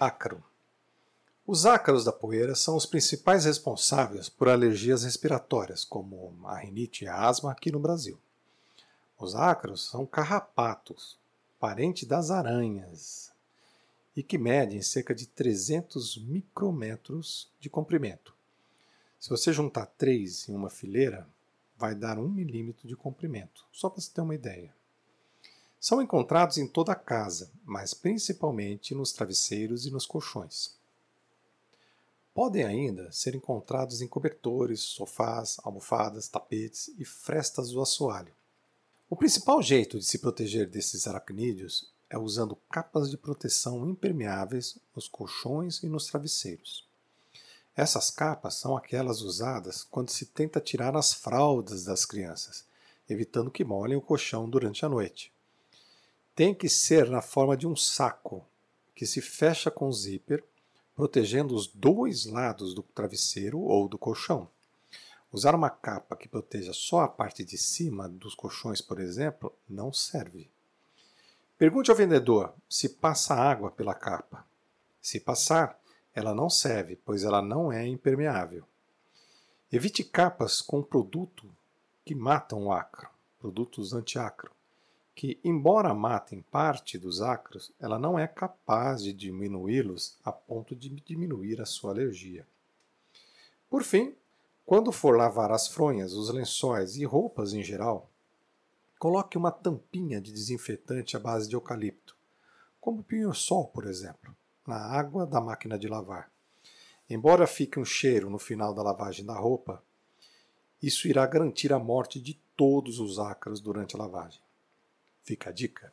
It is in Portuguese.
Ácaro. Os ácaros da poeira são os principais responsáveis por alergias respiratórias, como a rinite e a asma aqui no Brasil. Os ácaros são carrapatos, parente das aranhas, e que medem cerca de 300 micrômetros de comprimento. Se você juntar três em uma fileira, vai dar um milímetro de comprimento, só para você ter uma ideia. São encontrados em toda a casa, mas principalmente nos travesseiros e nos colchões. Podem ainda ser encontrados em cobertores, sofás, almofadas, tapetes e frestas do assoalho. O principal jeito de se proteger desses aracnídeos é usando capas de proteção impermeáveis nos colchões e nos travesseiros. Essas capas são aquelas usadas quando se tenta tirar as fraldas das crianças, evitando que molhem o colchão durante a noite. Tem que ser na forma de um saco, que se fecha com zíper, protegendo os dois lados do travesseiro ou do colchão. Usar uma capa que proteja só a parte de cima dos colchões, por exemplo, não serve. Pergunte ao vendedor se passa água pela capa. Se passar, ela não serve, pois ela não é impermeável. Evite capas com produto que matam o acro, produtos anti-acro, que, embora matem parte dos acros, ela não é capaz de diminuí-los a ponto de diminuir a sua alergia. Por fim, quando for lavar as fronhas, os lençóis e roupas em geral, coloque uma tampinha de desinfetante à base de eucalipto, como pinho-sol, por exemplo, na água da máquina de lavar. Embora fique um cheiro no final da lavagem da roupa, isso irá garantir a morte de todos os ácaros durante a lavagem. Fica a dica.